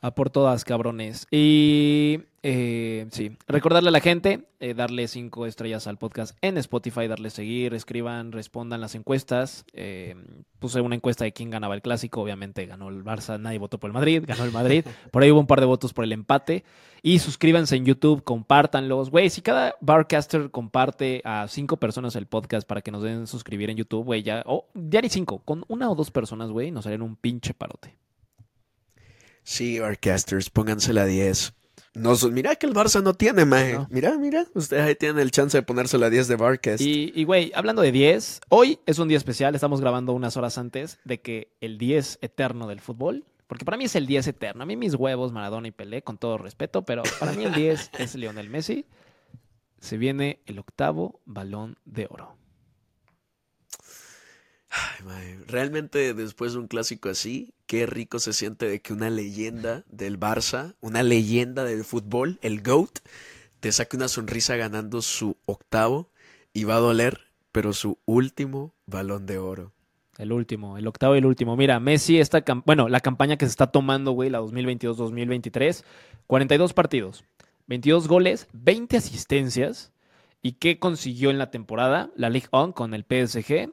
A por todas, cabrones. Y eh, sí, recordarle a la gente, eh, darle cinco estrellas al podcast en Spotify, darle seguir, escriban, respondan las encuestas. Eh, puse una encuesta de quién ganaba el clásico, obviamente ganó el Barça, nadie votó por el Madrid, ganó el Madrid. Por ahí hubo un par de votos por el empate. Y suscríbanse en YouTube, compártanlos. Güey, si cada barcaster comparte a cinco personas el podcast para que nos den suscribir en YouTube, güey, ya, o ya ni cinco, con una o dos personas, güey, nos harían un pinche parote. Sí, Barcasters, pónganse la 10. Nos, mira que el Barça no tiene, maje. No. Mira, mira, ustedes ahí tienen el chance de ponerse la 10 de Barcast. Y, y, güey, hablando de 10, hoy es un día especial, estamos grabando unas horas antes de que el 10 eterno del fútbol, porque para mí es el 10 eterno, a mí mis huevos, Maradona y Pelé, con todo respeto, pero para mí el 10 es Lionel Messi, se viene el octavo balón de oro. Ay, maje, Realmente después de un clásico así, qué rico se siente de que una leyenda del Barça, una leyenda del fútbol, el GOAT, te saque una sonrisa ganando su octavo y va a doler, pero su último balón de oro. El último, el octavo y el último. Mira, Messi, esta bueno, la campaña que se está tomando, güey, la 2022-2023, 42 partidos, 22 goles, 20 asistencias. ¿Y qué consiguió en la temporada? La Ligue 1 con el PSG,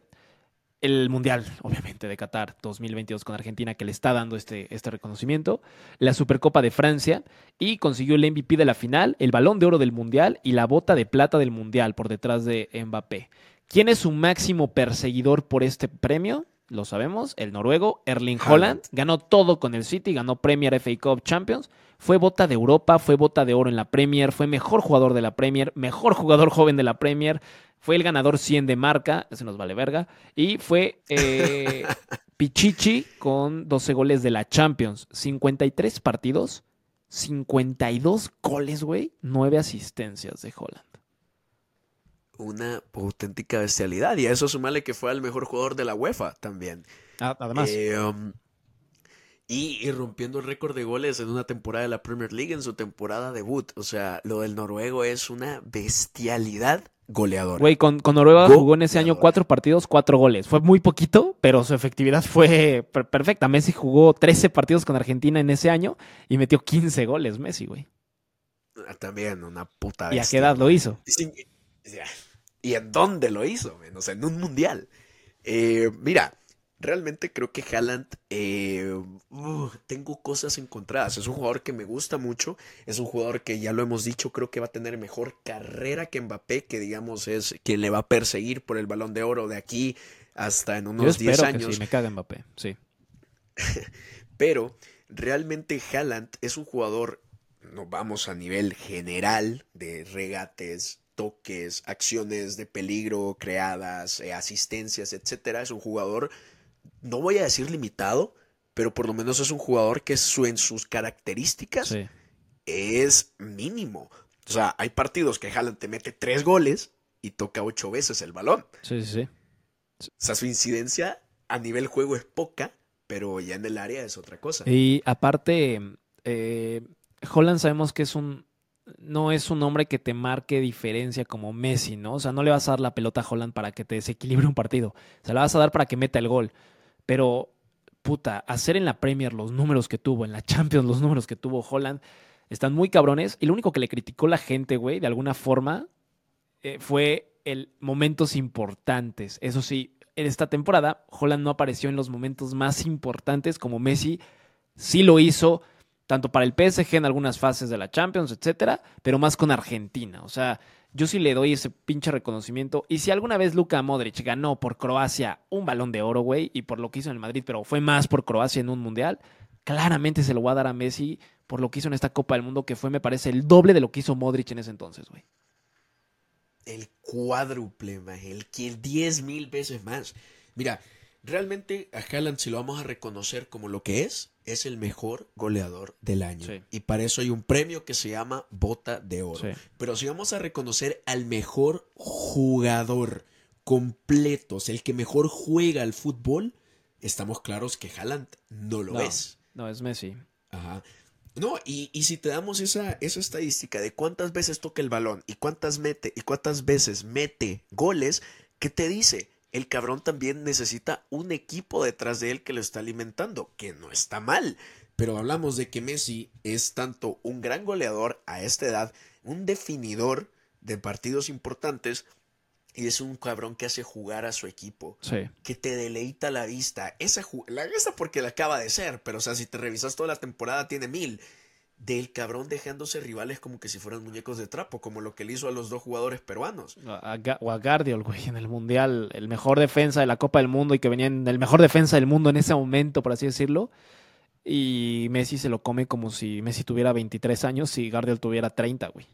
el Mundial, obviamente, de Qatar 2022 con Argentina, que le está dando este, este reconocimiento, la Supercopa de Francia y consiguió el MVP de la final, el Balón de Oro del Mundial y la Bota de Plata del Mundial por detrás de Mbappé. ¿Quién es su máximo perseguidor por este premio? Lo sabemos, el noruego Erling. Holland. Ganó todo con el City, ganó Premier, FA Cup, Champions. Fue bota de Europa, fue bota de oro en la Premier, fue mejor jugador de la Premier, mejor jugador joven de la Premier, fue el ganador 100 de marca, ese nos vale verga, y fue eh, Pichichi con 12 goles de la Champions, 53 partidos, 52 goles, güey, 9 asistencias de Holland. Una auténtica bestialidad. Y a eso sumale que fue el mejor jugador de la UEFA también. Ah, Además, Eh, um, y, y rompiendo el récord de goles en una temporada de la Premier League en su temporada debut. O sea, lo del noruego es una bestialidad goleadora. Güey, con, con Noruega Go- jugó en ese año goleador. cuatro partidos, cuatro goles. Fue muy poquito, pero su efectividad fue per- perfecta. Messi jugó 13 partidos con Argentina en ese año y metió 15 goles Messi, güey. Ah, También una puta ¿Y a qué bestia. edad lo hizo? Y sin- o sea, ¿Y en dónde lo hizo? O sea, en un mundial. Eh, mira, realmente creo que Haaland, eh, uh, tengo cosas encontradas. Es un jugador que me gusta mucho. Es un jugador que ya lo hemos dicho, creo que va a tener mejor carrera que Mbappé, que digamos es quien le va a perseguir por el balón de oro de aquí hasta en unos 10 espero que años. sí, me caga Mbappé, sí. Pero realmente Haaland es un jugador, no vamos a nivel general de regates, toques, acciones de peligro creadas, eh, asistencias, etcétera. Es un jugador, no voy a decir limitado, pero por lo menos es un jugador que su, en sus características sí. es mínimo. O sea, hay partidos que Haaland te mete tres goles y toca ocho veces el balón. Sí, sí, sí. O sea, su incidencia a nivel juego es poca, pero ya en el área es otra cosa. Y aparte, eh, Holland sabemos que es un. No es un hombre que te marque diferencia como Messi, ¿no? O sea, no le vas a dar la pelota a Holland para que te desequilibre un partido. Se la vas a dar para que meta el gol. Pero, puta, hacer en la Premier los números que tuvo, en la Champions los números que tuvo Holland, están muy cabrones. Y lo único que le criticó la gente, güey, de alguna forma, eh, fue el momentos importantes. Eso sí, en esta temporada, Holland no apareció en los momentos más importantes como Messi sí lo hizo tanto para el PSG en algunas fases de la Champions, etcétera, pero más con Argentina. O sea, yo sí le doy ese pinche reconocimiento. Y si alguna vez Luka Modric ganó por Croacia un balón de oro, güey, y por lo que hizo en el Madrid, pero fue más por Croacia en un mundial, claramente se lo voy a dar a Messi por lo que hizo en esta Copa del Mundo, que fue, me parece, el doble de lo que hizo Modric en ese entonces, güey. El cuádruple, más, el que diez mil veces más. Mira, realmente a Haaland, si lo vamos a reconocer como lo que es, es el mejor goleador del año. Sí. Y para eso hay un premio que se llama Bota de Oro. Sí. Pero si vamos a reconocer al mejor jugador completo, o sea, el que mejor juega al fútbol, estamos claros que Haaland no lo No, es. No, es Messi. Ajá. No, y, y si te damos esa, esa estadística de cuántas veces toca el balón y cuántas mete y cuántas veces mete goles, ¿qué te dice? El cabrón también necesita un equipo detrás de él que lo está alimentando, que no está mal. Pero hablamos de que Messi es tanto un gran goleador a esta edad, un definidor de partidos importantes, y es un cabrón que hace jugar a su equipo Sí. que te deleita la vista. Esa, la porque la acaba de ser, pero o sea, si te revisas toda la temporada tiene mil. Del cabrón dejándose rivales como que si fueran muñecos de trapo, como lo que le hizo a los dos jugadores peruanos. A, o a Guardiol, güey, en el Mundial, el mejor defensa de la Copa del Mundo y que venía en el mejor defensa del mundo en ese momento, por así decirlo. Y Messi se lo come como si Messi tuviera 23 años y Guardiol tuviera 30, güey.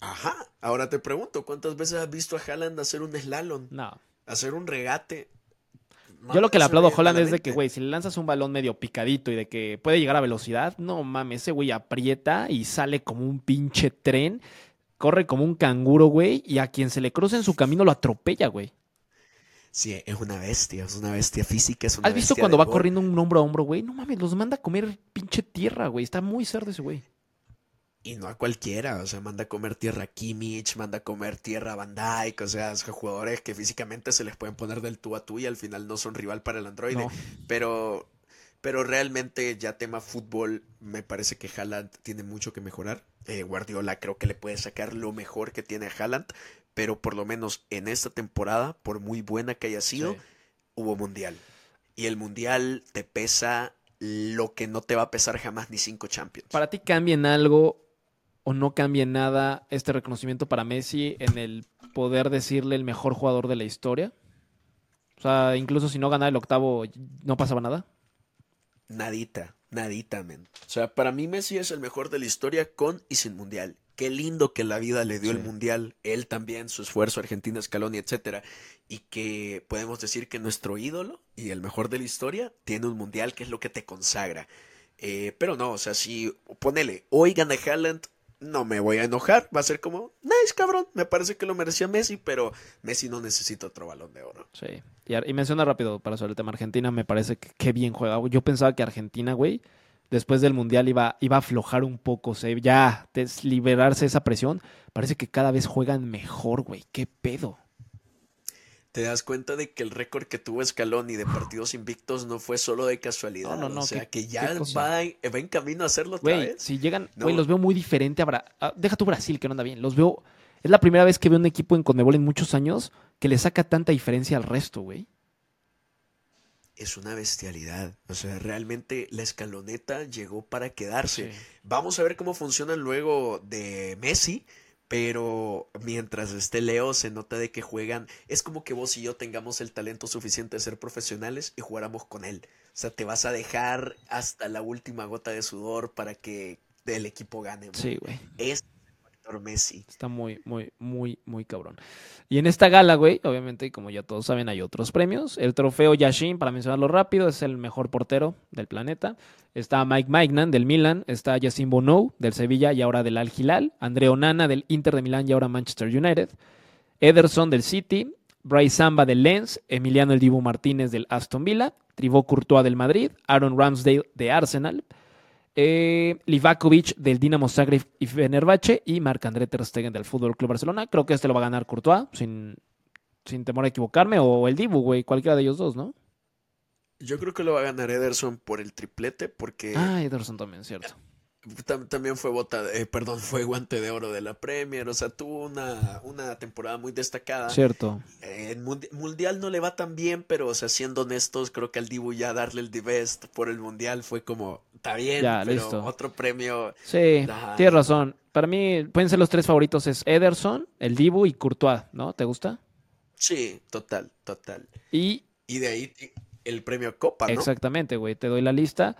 Ajá, ahora te pregunto, ¿cuántas veces has visto a Haaland hacer un slalom, No. hacer un regate? Yo lo que le aplaudo a Holland es de que, güey, si le lanzas un balón medio picadito y de que puede llegar a velocidad, no mames, ese güey aprieta y sale como un pinche tren, corre como un canguro, güey, y a quien se le cruce en su camino lo atropella, güey. Sí, es una bestia, es una bestia física, es una ¿Has visto bestia cuando va gol. corriendo un hombro a hombro, güey? No mames, los manda a comer pinche tierra, güey. Está muy cerdo ese güey. Y no a cualquiera, o sea, manda a comer tierra a Kimmich, manda a comer tierra a Van Dijk, o sea, son jugadores que físicamente se les pueden poner del tú a tú y al final no son rival para el androide. No. Pero, pero realmente ya tema fútbol, me parece que Haaland tiene mucho que mejorar. Eh, Guardiola creo que le puede sacar lo mejor que tiene a Haaland, pero por lo menos en esta temporada, por muy buena que haya sido, Sí. hubo mundial. Y el mundial te pesa lo que no te va a pesar jamás ni cinco Champions. ¿Para ti cambia en algo o no cambia nada este reconocimiento para Messi en el poder decirle el mejor jugador de la historia? O sea, incluso si no gana el octavo, ¿no pasaba nada? Nadita, nadita, men. O sea, para mí Messi es el mejor de la historia con y sin mundial. Qué lindo que la vida le dio el mundial, él también, su esfuerzo, Argentina, Scaloni, etcétera. Y que podemos decir que nuestro ídolo y el mejor de la historia tiene un mundial que es lo que te consagra. Eh, pero no, o sea, si ponele, hoy gana Haaland, no me voy a enojar. Va a ser como, nice, cabrón. Me parece que lo merecía Messi, pero Messi no necesita otro balón de oro. Sí. Y, menciona rápido para sobre el tema Argentina, me parece que qué bien juega. Yo pensaba que Argentina, güey, después del Mundial iba, iba a aflojar un poco, o ya desliberarse de esa presión. Parece que cada vez juegan mejor, güey. ¿Qué pedo? Te das cuenta de que el récord que tuvo Scaloni de partidos invictos no fue solo de casualidad. No, no, no, O sea, que ya va, en- va en camino a hacerlo otra vez. si llegan, güey, los veo muy diferente a, Bra- a- Deja tu Brasil, que no anda bien. Los veo. Es la primera vez que veo un equipo en Conmebol en muchos años que le saca tanta diferencia al resto, güey. Es una bestialidad. O sea, realmente la escaloneta llegó para quedarse. Sí. Vamos a ver cómo funcionan luego de Messi. Pero mientras esté Leo, se nota de que juegan. Es como que vos y yo tengamos el talento suficiente de ser profesionales y jugáramos con él. O sea, te vas a dejar hasta la última gota de sudor para que el equipo gane. man. Sí, güey. Es Messi. Está muy, muy, muy, muy cabrón. Y en esta gala, güey, obviamente, como ya todos saben, hay otros premios. El trofeo Yashin, para mencionarlo rápido, es el mejor portero del planeta. Está Mike Maignan del Milan, está Yacine Bonou del Sevilla y ahora del Al Hilal, Andrea Onana del Inter de Milán y ahora Manchester United, Ederson del City, Bryce Samba del Lens, Emiliano El Dibu Martínez del Aston Villa, Thibaut Courtois del Madrid, Aaron Ramsdale de Arsenal, eh, Livakovic del Dinamo Zagreb y Fenerbahce y Marc-André Ter Stegen del Fútbol Club Barcelona. Creo que este lo va a ganar Courtois, sin, sin temor a equivocarme, o el Dibu, güey, cualquiera de ellos dos, ¿no? Yo creo que lo va a ganar Ederson por el triplete, porque Ah, Ederson también, cierto. Tam- también fue bota, eh, perdón, fue guante de oro de la Premier, o sea, tuvo una, una temporada muy destacada. Cierto. En mundi- mundial no le va tan bien, pero, o sea, siendo honestos, creo que al Dibu ya darle el D-Best por el mundial fue como, está bien, Ya, pero listo. otro premio. Sí, Ajá. tienes razón. Para mí pueden ser los tres favoritos, es Ederson, el Dibu y Courtois, ¿no? ¿Te gusta? Sí, total, total. Y... Y de ahí el premio Copa, ¿no? Exactamente, güey, te doy la lista.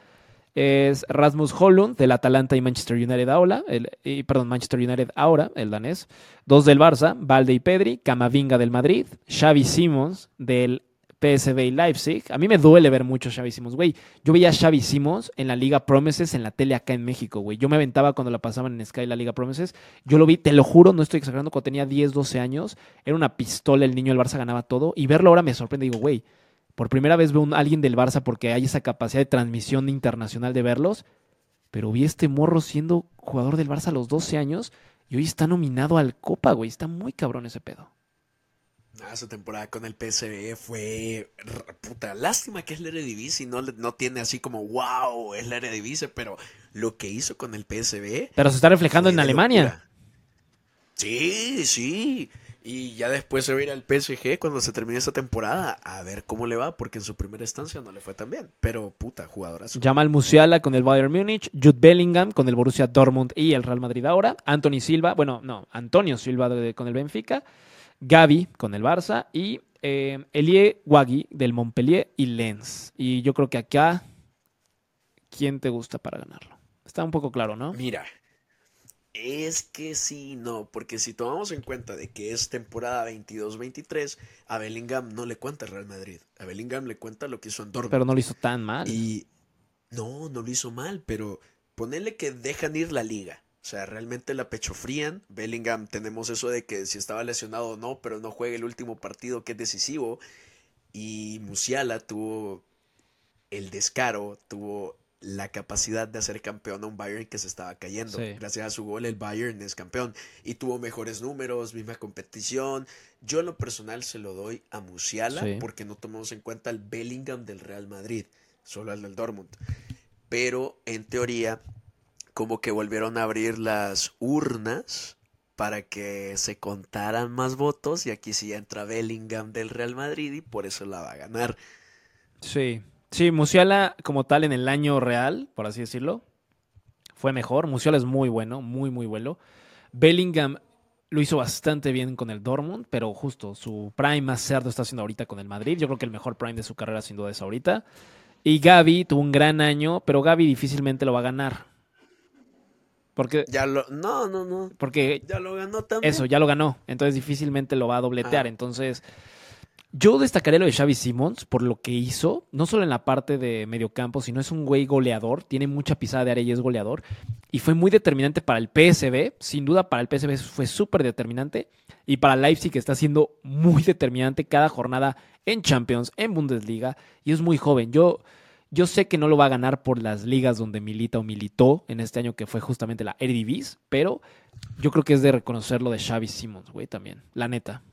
Es Rasmus Hollund del Atalanta y Manchester United ahora, el, y, perdón, Manchester United ahora, el danés. Dos del Barça, Valde y Pedri, Camavinga del Madrid, Xavi Simons del PSV y Leipzig. A mí me duele ver mucho Xavi Simons, güey. Yo veía a Xavi Simons en la Liga Promises en la tele acá en México, güey. Yo me aventaba cuando la pasaban en Sky la Liga Promises. Yo lo vi, te lo juro, no estoy exagerando, cuando tenía 10, 12 años. Era una pistola, el niño del Barça ganaba todo. Y verlo ahora me sorprende. Digo, güey, por primera vez veo a alguien del Barça porque hay esa capacidad de transmisión internacional de verlos. Pero vi a este morro siendo jugador del Barça a los 12 años y hoy está nominado al Copa, güey. Está muy cabrón ese pedo. Ah, su temporada con el PSV fue puta lástima que es la Eredivisie no no tiene así como wow es la Eredivisie pero lo que hizo con el PSV pero se está reflejando en Alemania locura. sí sí y ya después se va a ir al PSG cuando se termine esa temporada a ver cómo le va, porque en su primera estancia no le fue tan bien. Pero puta, jugadorazo. Jamal Musiala con el Bayern Múnich, Jude Bellingham con el Borussia Dortmund y el Real Madrid ahora, Anthony Silva, bueno, no, Antonio Silva de, con el Benfica, Gaby con el Barça y eh, Elie Wagui del Montpellier y Lens. Y yo creo que acá, ¿quién te gusta para ganarlo? Está un poco claro, ¿no? Mira, es que sí, no, porque si tomamos en cuenta de que es temporada 22-23, a Bellingham no le cuenta Real Madrid. A Bellingham le cuenta lo que hizo en Dortmund. Pero no lo hizo tan mal. Y no, no lo hizo mal, pero ponerle que dejan ir la liga. O sea, realmente la pechofrían. Bellingham tenemos eso de que si estaba lesionado o no, pero no juega el último partido que es decisivo. Y Musiala tuvo el descaro, tuvo la capacidad de hacer campeón a un Bayern que se estaba cayendo. Sí. Gracias a su gol el Bayern es campeón y tuvo mejores números, misma competición. Yo en lo personal se lo doy a Musiala sí. porque no tomamos en cuenta el Bellingham del Real Madrid, solo el del Dortmund. Pero en teoría como que volvieron a abrir las urnas para que se contaran más votos y aquí sí entra Bellingham del Real Madrid y por eso la va a ganar. Sí, Sí, Musiala como tal en el año real, por así decirlo, fue mejor. Musiala es muy bueno, muy, muy bueno. Bellingham lo hizo bastante bien con el Dortmund, pero justo su prime más cerdo está haciendo ahorita con el Madrid. Yo creo que el mejor prime de su carrera sin duda es ahorita. Y Gaby tuvo un gran año, pero Gaby difícilmente lo va a ganar. Porque. Ya lo. No, no, no. Porque. Ya lo ganó también. Eso, ya lo ganó. Entonces difícilmente lo va a dobletear. Ah. Entonces. Yo destacaré lo de Xavi Simons por lo que hizo, no solo en la parte de mediocampo, sino es un güey goleador, tiene mucha pisada de área y es goleador. Y fue muy determinante para el PSV, sin duda para el PSV fue súper determinante. Y para Leipzig está siendo muy determinante cada jornada en Champions, en Bundesliga, y es muy joven. Yo, yo sé que no lo va a ganar por las ligas donde milita o militó en este año que fue justamente la Eredivisie, pero yo creo que es de reconocer lo de Xavi Simons, güey, también, la neta.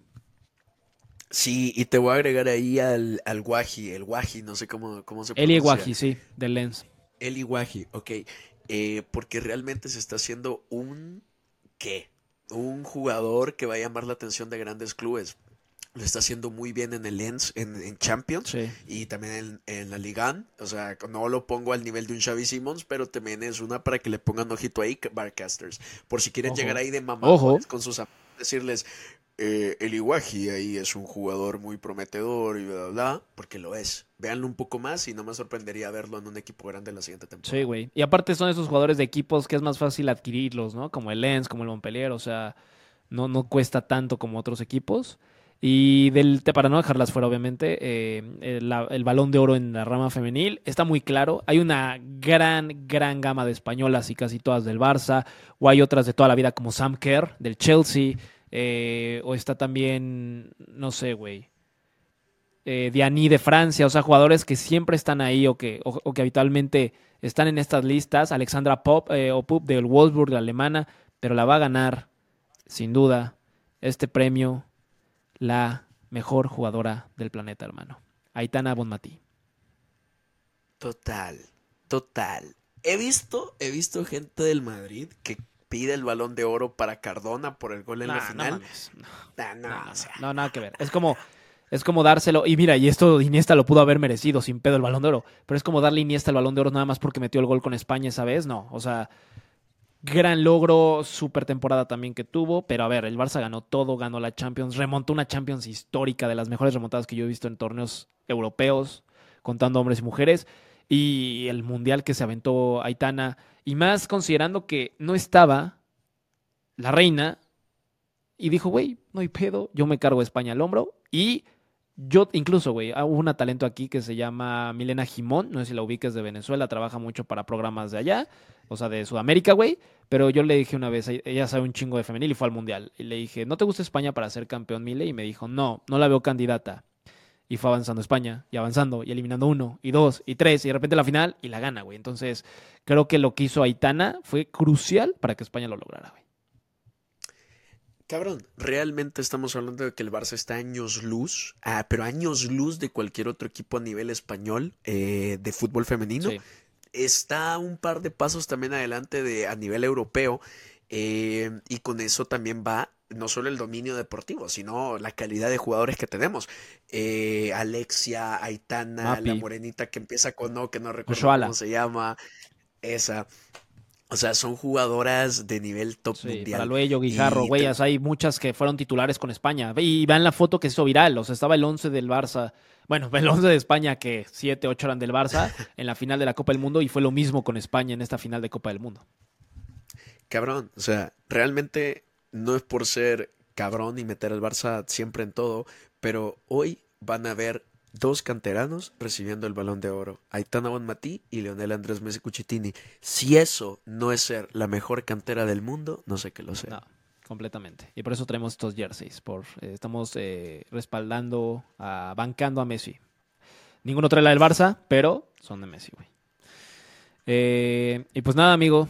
Sí, y te voy a agregar ahí al, al Wahi, el Wahi, no sé cómo, cómo se pronuncia. Eli Wahi, sí, del Lens. Eli Wahi, ok. Eh, porque realmente se está haciendo un, ¿qué? Un jugador que va a llamar la atención de grandes clubes. Lo está haciendo muy bien en el Lens, en, en Champions sí. y también en, en, la Liga. O sea, no lo pongo al nivel de un Xavi Simons, pero también es una para que le pongan ojito ahí, Barcasters. Por si quieren Ojo. llegar ahí de mamá con sus decirles, eh, el Iwaji ahí es un jugador muy prometedor y bla, bla, bla, porque lo es. Véanlo un poco más y no me sorprendería verlo en un equipo grande la siguiente temporada. Sí, güey. Y aparte son esos jugadores de equipos que es más fácil adquirirlos, ¿no? Como el Lens, como el Montpellier, o sea, no, no cuesta tanto como otros equipos. Y del, para no dejarlas fuera, obviamente, eh, el, el, balón de oro en la rama femenil está muy claro. Hay una gran, gran gama de españolas y casi todas del Barça, o hay otras de toda la vida como Sam Kerr del Chelsea. Eh, o está también, no sé, güey. Eh, Diani de Francia, o sea, jugadores que siempre están ahí o que, o, que habitualmente están en estas listas. Alexandra Pop eh, o Pup del Wolfsburg, la alemana, pero la va a ganar, sin duda, este premio, la mejor jugadora del planeta, hermano. Aitana Bonmatí. Total, total. He visto, he visto gente del Madrid que pide el balón de oro para Cardona por el gol en nah, la final. No, mames, no, nah, no, no, o sea. no, nada que ver. Es como, es como dárselo. Y mira, y esto Iniesta lo pudo haber merecido sin pedo el balón de oro. Pero es como darle Iniesta el balón de oro nada más porque metió el gol con España esa vez. No, o sea, Gran logro, super temporada también que tuvo, pero a ver, el Barça ganó todo, ganó la Champions, remontó una Champions histórica, de las mejores remontadas que yo he visto en torneos europeos, contando hombres y mujeres, y el Mundial que se aventó Aitana, y más considerando que no estaba la reina, y dijo, güey, no hay pedo, yo me cargo España al hombro, y yo, incluso, güey, hubo una talento aquí que se llama Milena Jimón, no sé si la ubiques de Venezuela, trabaja mucho para programas de allá, o sea, de Sudamérica, güey. Pero yo le dije una vez, ella sabe un chingo de femenil y fue al mundial. Y le dije, ¿no te gusta España para ser campeón, Mile? Y me dijo, no, no la veo candidata. Y fue avanzando España, y avanzando, y eliminando uno, y dos, y tres, y de repente la final, y la gana, güey. Entonces, creo que lo que hizo Aitana fue crucial para que España lo lograra, güey. Cabrón, realmente estamos hablando de que el Barça está años luz, ah, pero años luz de cualquier otro equipo a nivel español eh, de fútbol femenino. Está un par de pasos también adelante de, a nivel europeo eh, y con eso también va no solo el dominio deportivo, sino la calidad de jugadores que tenemos. Eh, Alexia, Aitana, la morenita que empieza con no, que no recuerdo cómo se llama. Esa. O sea, son jugadoras de nivel top sí, mundial. Para Luello, Guijarro, güeyas, hay muchas que fueron titulares con España. Y vean la foto que se hizo viral, o sea, estaba el 11 del Barça, bueno, el 11 de España que 7, 8 eran del Barça en la final de la Copa del Mundo y fue lo mismo con España en esta final de Copa del Mundo. Cabrón, o sea, realmente no es por ser cabrón y meter al Barça siempre en todo, pero hoy van a ver dos canteranos recibiendo el balón de oro, Aitana Bonmatí y Leonel Andrés Messi Cuchitini. Si eso no es ser la mejor cantera del mundo, no sé qué lo sea. No, completamente. Y por eso traemos estos jerseys, por, eh, estamos eh, respaldando, bancando a Messi. Ninguno trae la del Barça, pero son de Messi, güey. Eh, y pues nada, amigo,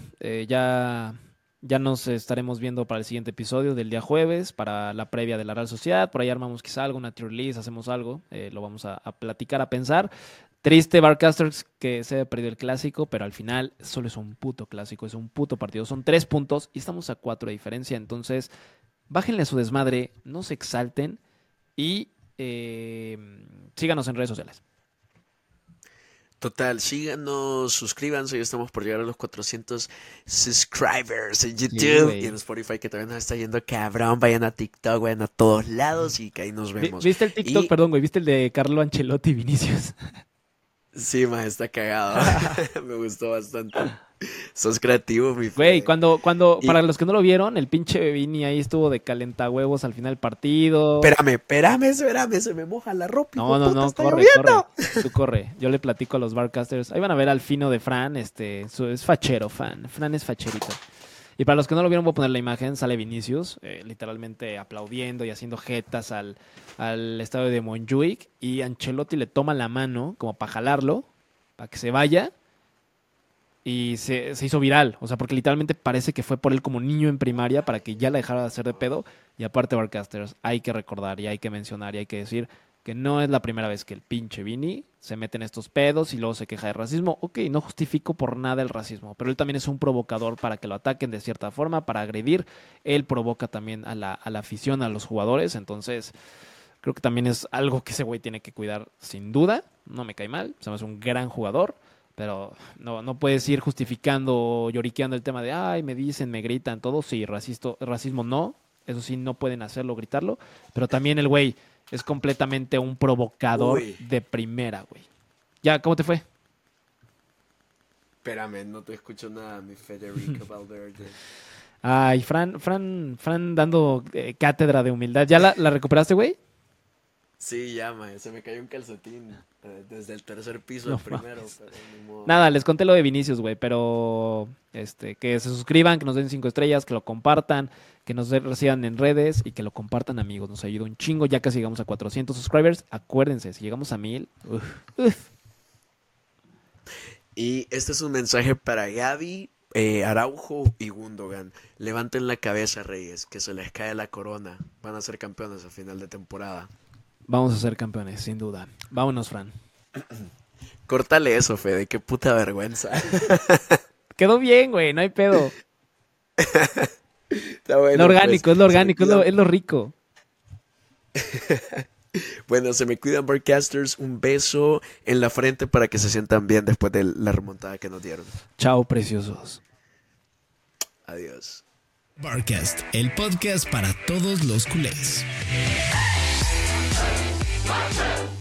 ya ya nos estaremos viendo para el siguiente episodio del día jueves, para la previa de la Real Sociedad. Por ahí armamos quizá algo, una list, hacemos algo. Eh, lo vamos a, platicar, a pensar. Triste Barcasters que se ha perdido el clásico, pero al final solo es un puto clásico, es un puto partido. Son tres puntos y estamos a cuatro de diferencia. Entonces, bájenle a su desmadre, no se exalten y eh, síganos en redes sociales. Total, síganos, suscríbanse, ya estamos por llegar a los 400 subscribers en YouTube y en Spotify que también nos está yendo cabrón, vayan a TikTok, vayan a todos lados y que ahí nos vemos. ¿Viste el TikTok, perdón, güey? ¿Viste el de Carlo Ancelotti y Vinicius? Sí, ma, está cagado. Me gustó bastante. Sos creativo, mi Güey, cuando, cuando, para los que no lo vieron, el pinche Vini ahí estuvo de calentahuevos al final del partido. Espérame, espérame, espérame, se me moja la ropa. No, no, no, corre, corre. Tú corre. Yo le platico a los barcasters. Ahí van a ver al fino de Fran, este, es fachero, fan. Fran es facherito. Y para los que no lo vieron, voy a poner la imagen. Sale Vinicius, eh, literalmente aplaudiendo y haciendo jetas al, al estadio de Montjuic. Y Ancelotti le toma la mano como para jalarlo, para que se vaya y se, hizo viral. O sea, porque literalmente parece que fue por él como niño en primaria para que ya la dejara de hacer de pedo. Y aparte, Barcasters, hay que recordar y hay que mencionar y hay que decir que no es la primera vez que el pinche Vini se mete en estos pedos y luego se queja de racismo. Ok, no justifico por nada el racismo, pero él también es un provocador para que lo ataquen de cierta forma, para agredir. Él provoca también a la, a la afición, a los jugadores. Entonces, creo que también es algo que ese güey tiene que cuidar sin duda. No me cae mal, se me hace un gran jugador. Pero no, no puedes ir justificando lloriqueando el tema de, ay, me dicen, me gritan, todo. Sí, racisto, racismo no. Eso sí, no pueden hacerlo, gritarlo. Pero también el güey es completamente un provocador de primera, güey. Ya, ¿cómo te fue? Espérame, no te escucho nada, mi Federico Valverde. Ay, Fran, Fran, Fran dando eh, cátedra de humildad. ¿Ya la, la recuperaste, güey? Sí, ya, se me cayó un calcetín eh, desde el tercer piso al primero. Nada, les conté lo de Vinicius, güey, pero este, que se suscriban, que nos den cinco estrellas, que lo compartan, que nos reciban en redes y que lo compartan, amigos. Nos ayuda un chingo, ya casi llegamos a 400 subscribers. Acuérdense, si llegamos a mil, Y este es un mensaje para Gaby, eh, Araujo y Gundogan. Levanten la cabeza, Reyes, que se les cae la corona. Van a ser campeones a final de temporada. Vamos a ser campeones, sin duda. Vámonos, Fran. Córtale eso, Fede, qué puta vergüenza. Quedó bien, güey, no hay pedo. Está bueno, lo orgánico, pues. es lo orgánico, es lo, rico. bueno, se me cuidan, broadcasters. Un beso en la frente para que se sientan bien después de la remontada que nos dieron. Chao, preciosos. Adiós. Barcast, el podcast para todos los culés. Fight